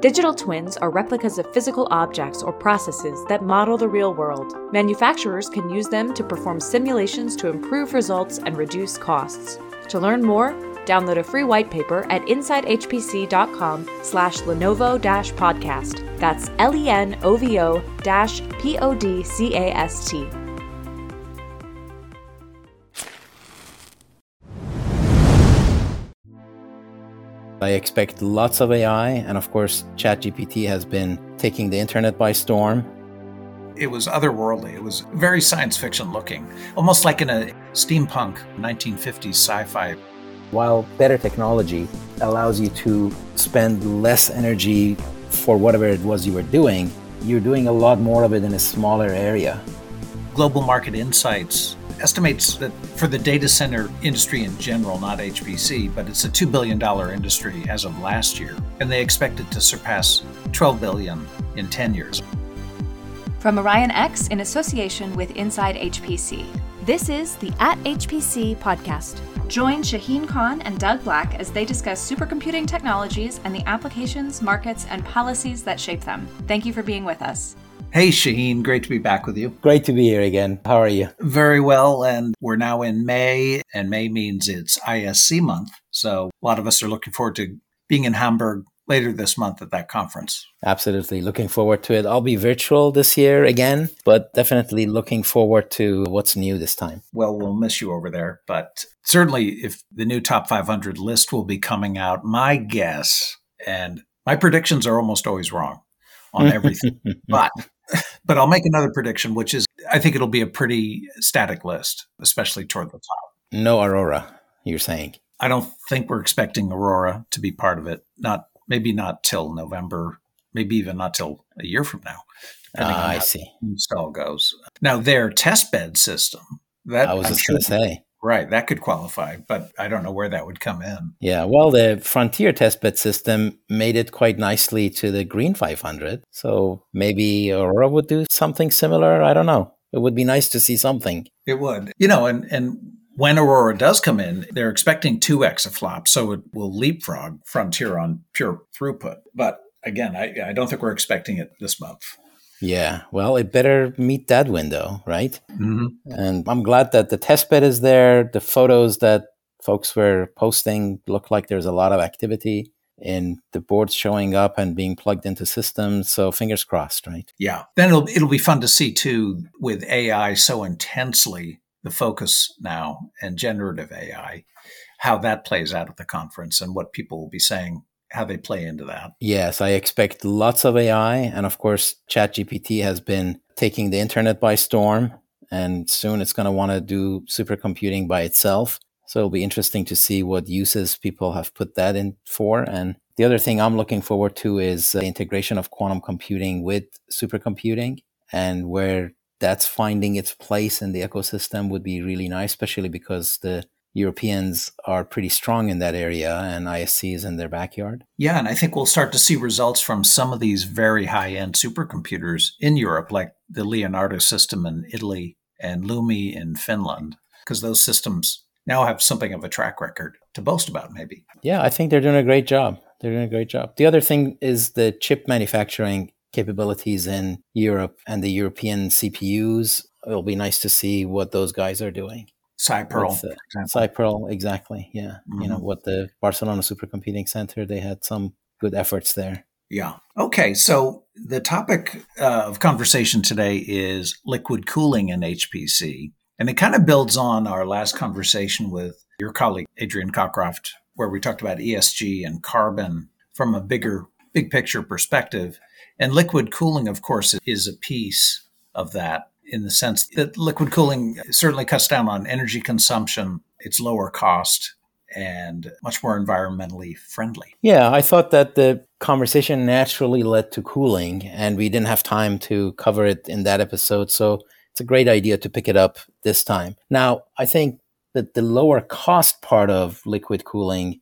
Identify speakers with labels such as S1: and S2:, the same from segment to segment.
S1: Digital twins are replicas of physical objects or processes that model the real world. Manufacturers can use them to perform simulations to improve results and reduce costs. To learn more, download a free white paper at insidehpc.com slash Lenovo podcast. That's L-E-N-O-V-O dash P-O-D-C-A-S-T.
S2: I expect lots of AI, and of course, ChatGPT has been taking the internet by storm.
S3: It was otherworldly. It was very science fiction looking, almost like in a steampunk 1950s sci fi.
S2: While better technology allows you to spend less energy for whatever it was you were doing, you're doing a lot more of it in a smaller area.
S3: Global Market Insights estimates that for the data center industry in general, not HPC, but it's a $2 billion industry as of last year, and they expect it to surpass 12 billion in 10 years.
S1: From OrionX in association with Inside HPC, this is the At HPC podcast. Join Shaheen Khan and Doug Black as they discuss supercomputing technologies and the applications, markets, and policies that shape them. Thank you for being with us.
S3: Hey, Shaheen, great to be back with you.
S2: Great to be here again. How are you?
S3: Very well. And we're now in May, and May means it's ISC month. So a lot of us are looking forward to being in Hamburg later this month at that conference.
S2: Absolutely. Looking forward to it. I'll be virtual this year again, but definitely looking forward to what's new this time.
S3: Well, we'll miss you over there, but certainly if the new top 500 list will be coming out, my guess, and my predictions are almost always wrong on everything, but but I'll make another prediction, which is I think it'll be a pretty static list, especially toward the top.
S2: No Aurora, you're saying?
S3: I don't think we're expecting Aurora to be part of it. Not maybe not till November, maybe even not till a year from now.
S2: Uh, I see.
S3: Install goes now. Their test bed system. That
S2: I was I'm just going to say.
S3: Right, that could qualify, but I don't know where that would come in.
S2: Yeah, well, the Frontier testbed system made it quite nicely to the Green 500. So maybe Aurora would do something similar. I don't know. It would be nice to see something.
S3: It would. You know, and, and when Aurora does come in, they're expecting two exaflops, so it will leapfrog Frontier on pure throughput. But again, I, I don't think we're expecting it this month.
S2: Yeah, well, it better meet that window, right? Mm-hmm. And I'm glad that the test bed is there. The photos that folks were posting look like there's a lot of activity in the boards showing up and being plugged into systems. So fingers crossed, right?
S3: Yeah. Then it'll it'll be fun to see too with AI so intensely the focus now and generative AI, how that plays out at the conference and what people will be saying how they play into that.
S2: Yes, I expect lots of AI. And of course, ChatGPT has been taking the internet by storm. And soon it's going to want to do supercomputing by itself. So it'll be interesting to see what uses people have put that in for. And the other thing I'm looking forward to is the integration of quantum computing with supercomputing and where that's finding its place in the ecosystem would be really nice, especially because the Europeans are pretty strong in that area and ISC is in their backyard.
S3: Yeah, and I think we'll start to see results from some of these very high end supercomputers in Europe, like the Leonardo system in Italy and LUMI in Finland, because those systems now have something of a track record to boast about, maybe.
S2: Yeah, I think they're doing a great job. They're doing a great job. The other thing is the chip manufacturing capabilities in Europe and the European CPUs. It'll be nice to see what those guys are doing.
S3: SiPearl.
S2: SiPearl, exactly. Yeah. Mm-hmm. You know, mm-hmm. what the Barcelona Supercomputing Center, they had some good efforts there.
S3: Yeah. Okay. So the topic uh, of conversation today is liquid cooling in HPC. And it kind of builds on our last conversation with your colleague, Adrian Cockcroft, where we talked about ESG and carbon from a bigger, big picture perspective. And liquid cooling, of course, is a piece of that in the sense that liquid cooling certainly cuts down on energy consumption, it's lower cost, and much more environmentally friendly.
S2: Yeah, I thought that the conversation naturally led to cooling, and we didn't have time to cover it in that episode. So it's a great idea to pick it up this time. Now, I think that the lower cost part of liquid cooling,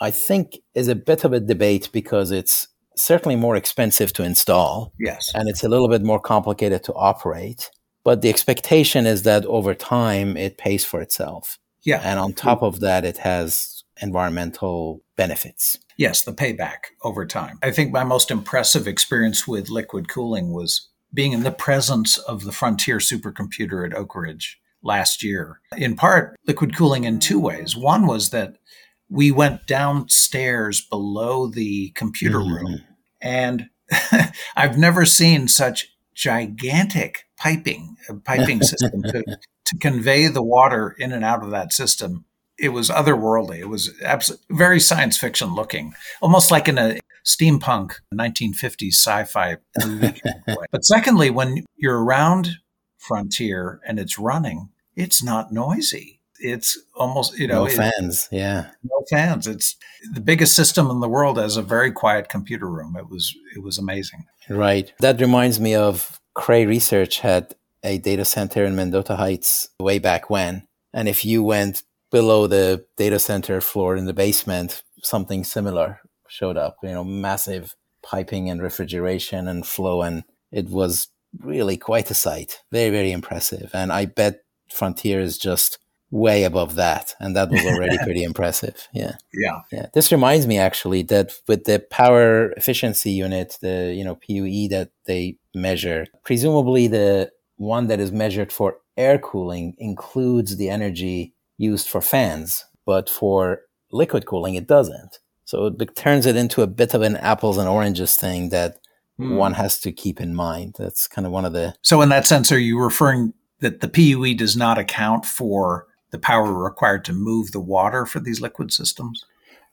S2: I think, is a bit of a debate because it's certainly more expensive to install.
S3: Yes.
S2: And it's a little bit more complicated to operate. But the expectation is that over time it pays for itself.
S3: Yeah.
S2: And on top of that, it has environmental benefits.
S3: yes, the payback over time. I think my most impressive experience with liquid cooling was being in the presence of the Frontier supercomputer at Oak Ridge last year. In part, liquid cooling in two ways. One was that we went downstairs below the computer mm-hmm. room, and I've never seen such gigantic piping, a piping system to, to convey the water in and out of that system it was otherworldly. It was absolutely very science fiction looking, almost like in a steampunk 1950s sci-fi movie. but secondly, when you're around Frontier and it's running, it's not noisy. It's almost you know
S2: no fans. Yeah,
S3: no fans. It's the biggest system in the world as a very quiet computer room. It was it was amazing.
S2: Right. That reminds me of Cray Research had a data center in Mendota Heights way back when. And if you went below the data center floor in the basement, something similar showed up, you know, massive piping and refrigeration and flow. And it was really quite a sight. Very, very impressive. And I bet Frontier is just way above that. And that was already pretty impressive. Yeah.
S3: Yeah.
S2: Yeah. This reminds me actually that with the power efficiency unit, the, you know, PUE that they measure, presumably the one that is measured for air cooling includes the energy used for fans, but for liquid cooling, it doesn't. So it turns it into a bit of an apples and oranges thing that hmm. one has to keep in mind. That's kind of one of the.
S3: So, in that sense, are you referring that the PUE does not account for the power required to move the water for these liquid systems?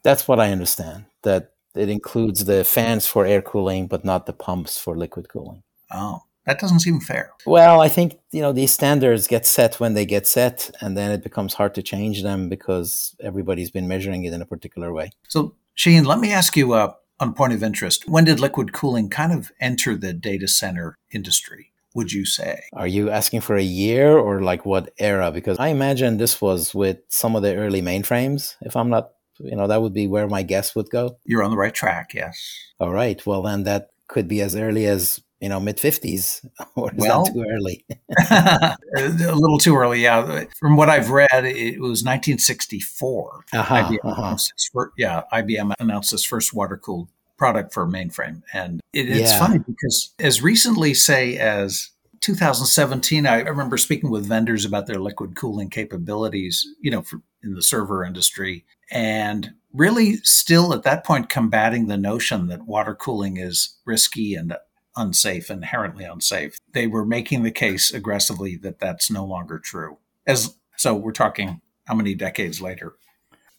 S2: That's what I understand. That it includes the fans for air cooling, but not the pumps for liquid cooling.
S3: Oh. That doesn't seem fair.
S2: Well, I think you know these standards get set when they get set, and then it becomes hard to change them because everybody's been measuring it in a particular way.
S3: So, Shaheen, let me ask you uh, on point of interest: When did liquid cooling kind of enter the data center industry? Would you say?
S2: Are you asking for a year or like what era? Because I imagine this was with some of the early mainframes. If I'm not, you know, that would be where my guess would go.
S3: You're on the right track. Yes.
S2: All right. Well, then that could be as early as you know, mid 50s, or is well, that too early?
S3: a little too early, yeah. From what I've read, it was 1964. Uh-huh, IBM uh-huh. First, yeah, IBM announced its first water cooled product for mainframe. And it, it's yeah. funny because as recently, say, as 2017, I remember speaking with vendors about their liquid cooling capabilities, you know, for, in the server industry. And really still at that point combating the notion that water cooling is risky and unsafe, inherently unsafe. They were making the case aggressively that that's no longer true. As so, we're talking how many decades later?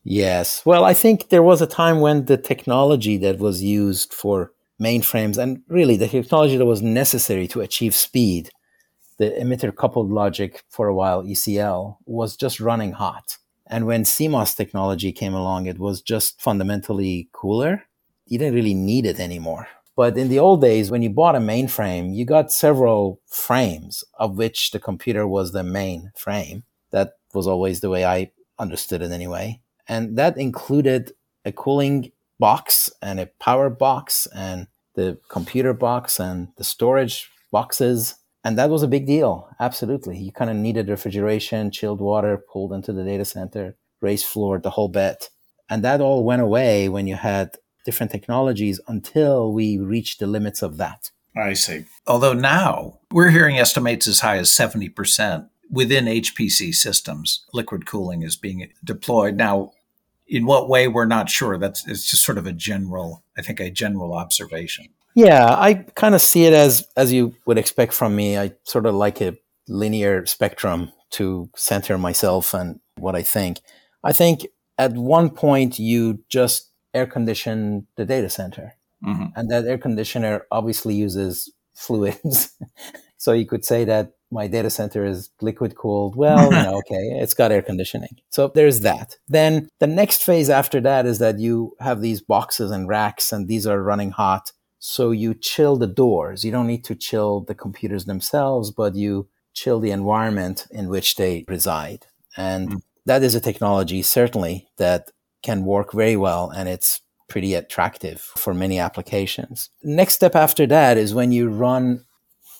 S2: Yes. Well, I think there was a time when the technology that was used for mainframes and really the technology that was necessary to achieve speed, the emitter coupled logic for a while, ECL, was just running hot. And when CMOS technology came along, it was just fundamentally cooler. You didn't really need it anymore. But in the old days, when you bought a mainframe, you got several frames of which the computer was the main frame. That was always the way I understood it anyway. And that included a cooling box and a power box and the computer box and the storage boxes. And that was a big deal. Absolutely. You kind of needed refrigeration, chilled water pulled into the data center, raised floor, the whole bit. And that all went away when you had different technologies until we reached the limits of that.
S3: I see. Although now we're hearing estimates as high as 70% within HPC systems, liquid cooling is being deployed. Now, in what way, we're not sure. That's it's just sort of a general, I think, a general observation.
S2: Yeah, I kind of see it as as you would expect from me. I sort of like a linear spectrum to center myself and what I think. I think at one point you just air condition the data center. Mm-hmm. And that air conditioner obviously uses fluids. so you could say that my data center is liquid cooled. Well, you know, okay, it's got air conditioning. So there's that. Then the next phase after that is that you have these boxes and racks and these are running hot. So you chill the doors. You don't need to chill the computers themselves, but you chill the environment in which they reside. And mm-hmm. that is a technology certainly that can work very well and it's pretty attractive for many applications. Next step after that is when you run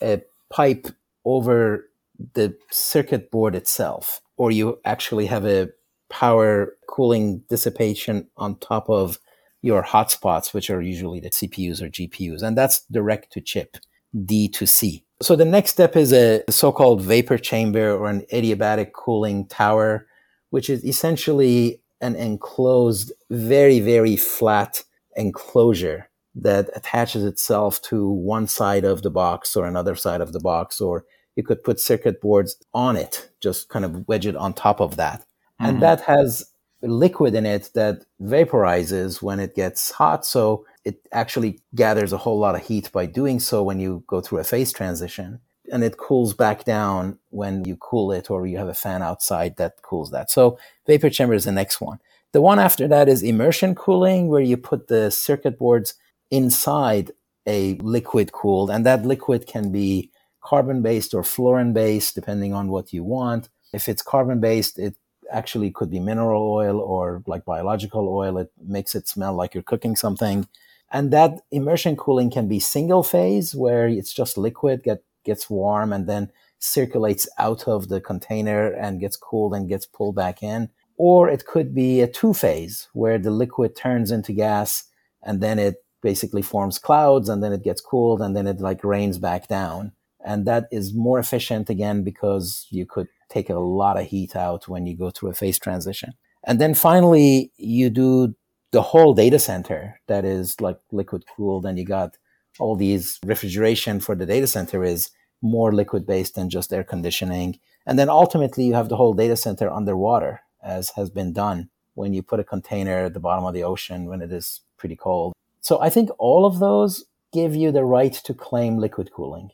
S2: a pipe over the circuit board itself, or you actually have a power cooling dissipation on top of your hotspots, which are usually the CPUs or GPUs. And that's direct to chip, D to C. So the next step is a so-called vapor chamber or an adiabatic cooling tower, which is essentially an enclosed, very, very flat enclosure that attaches itself to one side of the box or another side of the box, or you could put circuit boards on it, just kind of wedge it on top of that. Mm-hmm. And that has liquid in it that vaporizes when it gets hot. So it actually gathers a whole lot of heat by doing so when you go through a phase transition. And it cools back down when you cool it or you have a fan outside that cools that. So vapor chamber is the next one. The one after that is immersion cooling, where you put the circuit boards inside a liquid cooled, and that liquid can be carbon based or fluorine based, depending on what you want. If it's carbon based, it actually could be mineral oil or like biological oil. It makes it smell like you're cooking something. And that immersion cooling can be single phase where it's just liquid get, gets warm and then circulates out of the container and gets cooled and gets pulled back in. Or it could be a two phase where the liquid turns into gas and then it basically forms clouds and then it gets cooled and then it like rains back down. And that is more efficient again because you could take a lot of heat out when you go through a phase transition. And then finally, you do the whole data center that is like liquid cooled, and you got all these refrigeration for the data center is more liquid based than just air conditioning. And then ultimately, you have the whole data center underwater, as has been done when you put a container at the bottom of the ocean when it is pretty cold. So I think all of those give you the right to claim liquid cooling.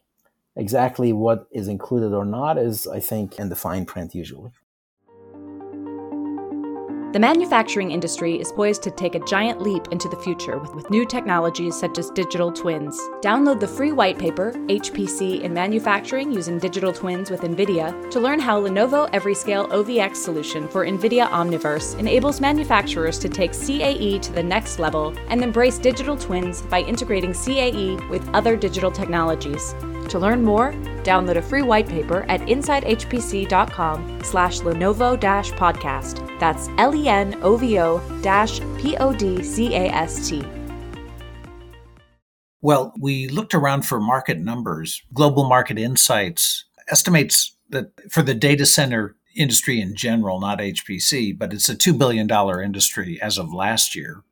S2: Exactly what is included or not is, I think, in the fine print usually.
S1: The manufacturing industry is poised to take a giant leap into the future with, with, new technologies such as digital twins. Download the free white paper, HPC in Manufacturing Using Digital Twins with NVIDIA, to learn how Lenovo EveryScale OVX solution for NVIDIA Omniverse enables manufacturers to take CAE to the next level and embrace digital twins by integrating CAE with other digital technologies. To learn more, download a free white paper at insidehpc.com slash Lenovo podcast. That's L-E-N-O-V-O dash P-O-D-C-A-S-T.
S3: Well, we looked around for market numbers. Global Market Insights estimates that for the data center industry in general, not HPC, but it's a $2 billion industry as of last year.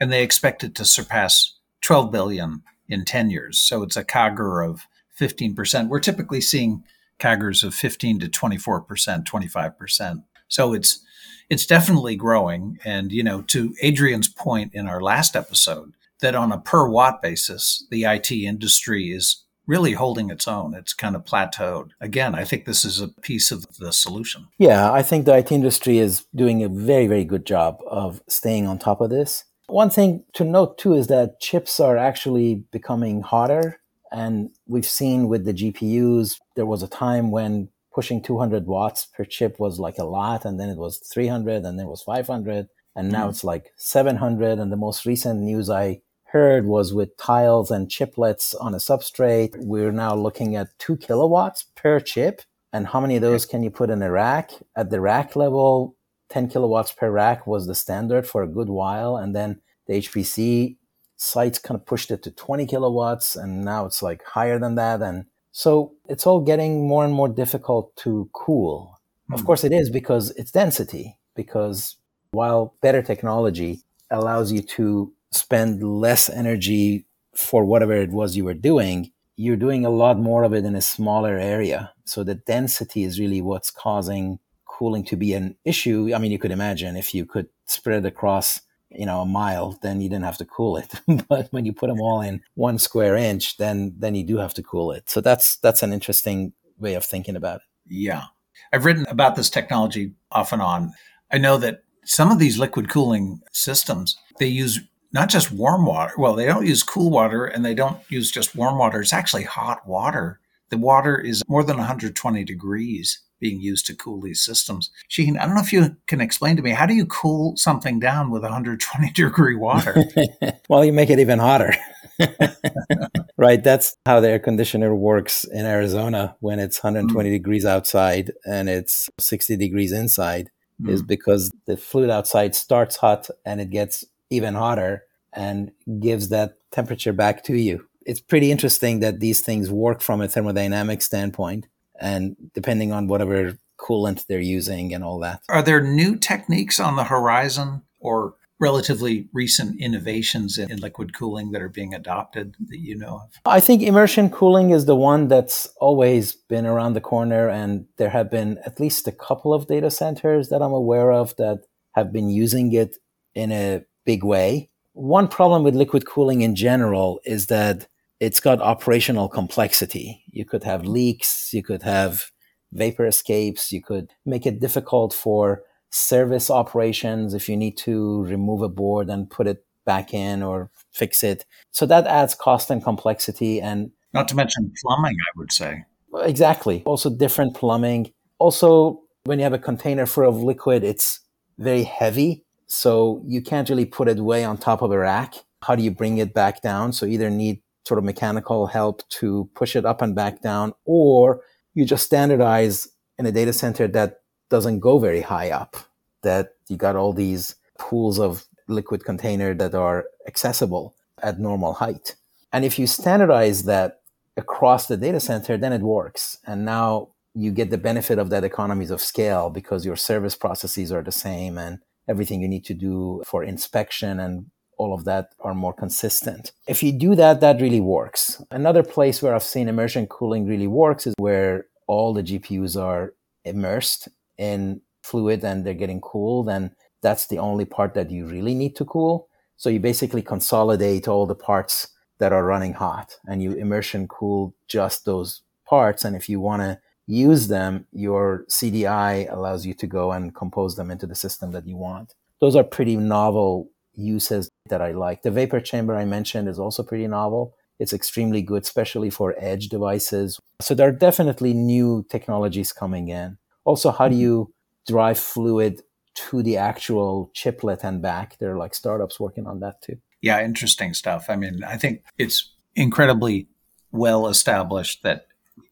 S3: And they expect it to surpass 12 billion in 10 years. So it's a CAGR of 15%. We're typically seeing CAGRs of 15 to 24%, 25%. So it's it's definitely growing. And you know, to Adrian's point in our last episode, that on a per watt basis, the IT industry is really holding its own. It's kind of plateaued. Again, I think this is a piece of the solution.
S2: Yeah, I think the IT industry is doing a very, very good job of staying on top of this. One thing to note too is that chips are actually becoming hotter and we've seen with the GPUs, there was a time when pushing 200 watts per chip was like a lot, and then it was 300, and then it was 500, and now mm. it's like 700. And the most recent news I heard was with tiles and chiplets on a substrate, we're now looking at two kilowatts per chip. And how many of those can you put in a rack? At the rack level, 10 kilowatts per rack was the standard for a good while. And then the HPC sites kind of pushed it to 20 kilowatts and now it's like higher than that. And so it's all getting more and more difficult to cool. Mm. Of hmm. course, it is because it's density, because while better technology allows you to spend less energy for whatever it was you were doing, you're doing a lot more of it in a smaller area. So the density is really what's causing cooling to be an issue. I mean, you could imagine if you could spread across you know a mile then you didn't have to cool it. But when you put them all in one square inch then then you do have to cool it. So that's that's an interesting way of thinking about it.
S3: Yeah. I've written about this technology off and on. I know that some of these liquid cooling systems they use not just warm water well they don't use cool water and they don't use just warm water. It's actually hot water. The water is more than 120 degrees being used to cool these systems. Shaheen, I don't know if you can explain to me how do you cool something down with 120 degree water?
S2: well, you make it even hotter. right, that's how the air conditioner works in Arizona when it's 120 mm. degrees outside and it's 60 degrees inside mm. is because the fluid outside starts hot and it gets even hotter and gives that temperature back to you. It's pretty interesting that these things work from a thermodynamic standpoint and depending on whatever coolant they're using and all that.
S3: Are there new techniques on the horizon or relatively recent innovations in liquid cooling that are being adopted that you know of?
S2: I think immersion cooling is the one that's always been around the corner, and there have been at least a couple of data centers that I'm aware of that have been using it in a big way. One problem with liquid cooling in general is that it's got operational complexity. You could have leaks, you could have vapor escapes, you could make it difficult for service operations if you need to remove a board and put it back in or fix it. So that adds cost and complexity and
S3: not to mention plumbing, I would say.
S2: Exactly. Also different plumbing. Also, when you have a container full of liquid, it's very heavy. So you can't really put it way on top of a rack. How do you bring it back down? So either need sort of mechanical help to push it up and back down, or you just standardize in a data center that doesn't go very high up, that you got all these pools of liquid container that are accessible at normal height. And if you standardize that across the data center, then it works. And now you get the benefit of that economies of scale because your service processes are the same and everything you need to do for inspection and all of that are more consistent. If you do that, that really works. Another place where I've seen immersion cooling really works is where all the GPUs are immersed in fluid and they're getting cooled. And that's the only part that you really need to cool. So you basically consolidate all the parts that are running hot and you immersion cool just those parts. And if you want to use them, your CDI allows you to go and compose them into the system that you want. Those are pretty novel uses that I like. The vapor chamber I mentioned is also pretty novel. It's extremely good, especially for edge devices. So there are definitely new technologies coming in. Also, how do mm-hmm. you drive fluid to the actual chiplet and back? There are like startups working on that too.
S3: Yeah, interesting stuff. I mean, I think it's incredibly well established that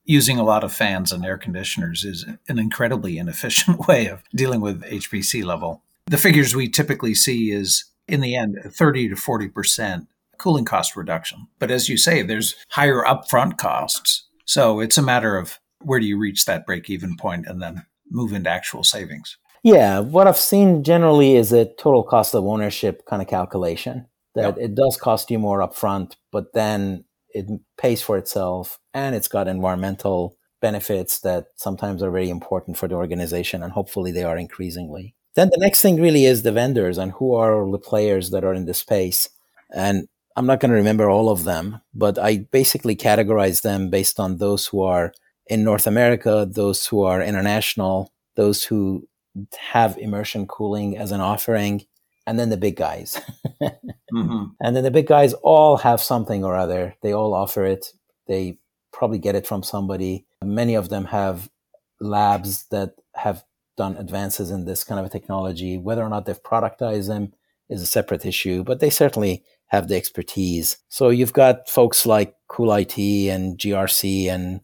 S3: using a lot of fans and air conditioners is an incredibly inefficient way of dealing with HPC level. The figures we typically see is in the end 30 to 40% cooling cost reduction. But as you say, there's higher upfront costs. So it's a matter of where do you reach that break even point and then move into actual savings.
S2: Yeah, what I've seen generally is a total cost of ownership kind of calculation that yep. it does cost you more upfront, but then it pays for itself and it's got environmental benefits that sometimes are very important for the organization and hopefully they are increasingly. Then the next thing really is the vendors and who are the players that are in the space. And I'm not going to remember all of them, but I basically categorize them based on those who are in North America, those who are international, those who have immersion cooling as an offering, and then the big guys. mm-hmm. And then the big guys all have something or other. They all offer it. They probably get it from somebody. Many of them have labs that have done advances in this kind of a technology. Whether or not they've productized them is a separate issue, but they certainly have the expertise. So you've got folks like CoolIT and GRC and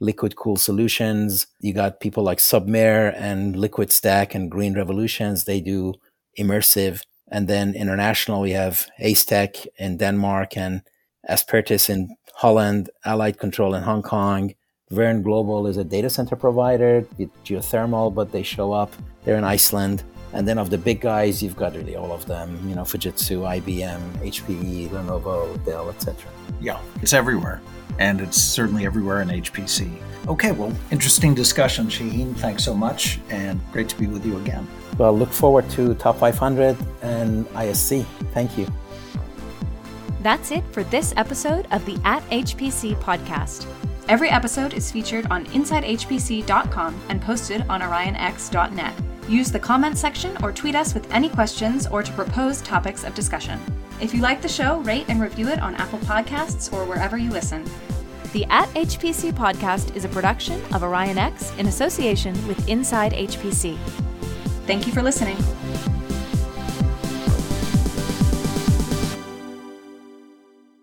S2: Liquid Cool Solutions. You got people like Submer and LiquidStack and Green Revolutions. They do immersive. And then international, we have Asetek in Denmark and Asperitas in Holland, Allied Control in Hong Kong, Verne Global is a data center provider with geothermal, but they show up. They're in Iceland. And then of the big guys, you've got really all of them, you know, Fujitsu, IBM, HPE, Lenovo, Dell, etc.
S3: Yeah, it's everywhere. And it's certainly everywhere in HPC. Okay, well, interesting discussion, Shaheen. Thanks so much, and great to be with you again.
S2: Well, look forward to Top 500 and ISC. Thank you.
S1: That's it for this episode of the At HPC podcast. Every episode is featured on InsideHPC.com and posted on OrionX.net. Use the comment section or tweet us with any questions or to propose topics of discussion. If you like the show, rate and review it on Apple Podcasts or wherever you listen. The At HPC podcast is a production of OrionX in association with Inside HPC. Thank you for listening.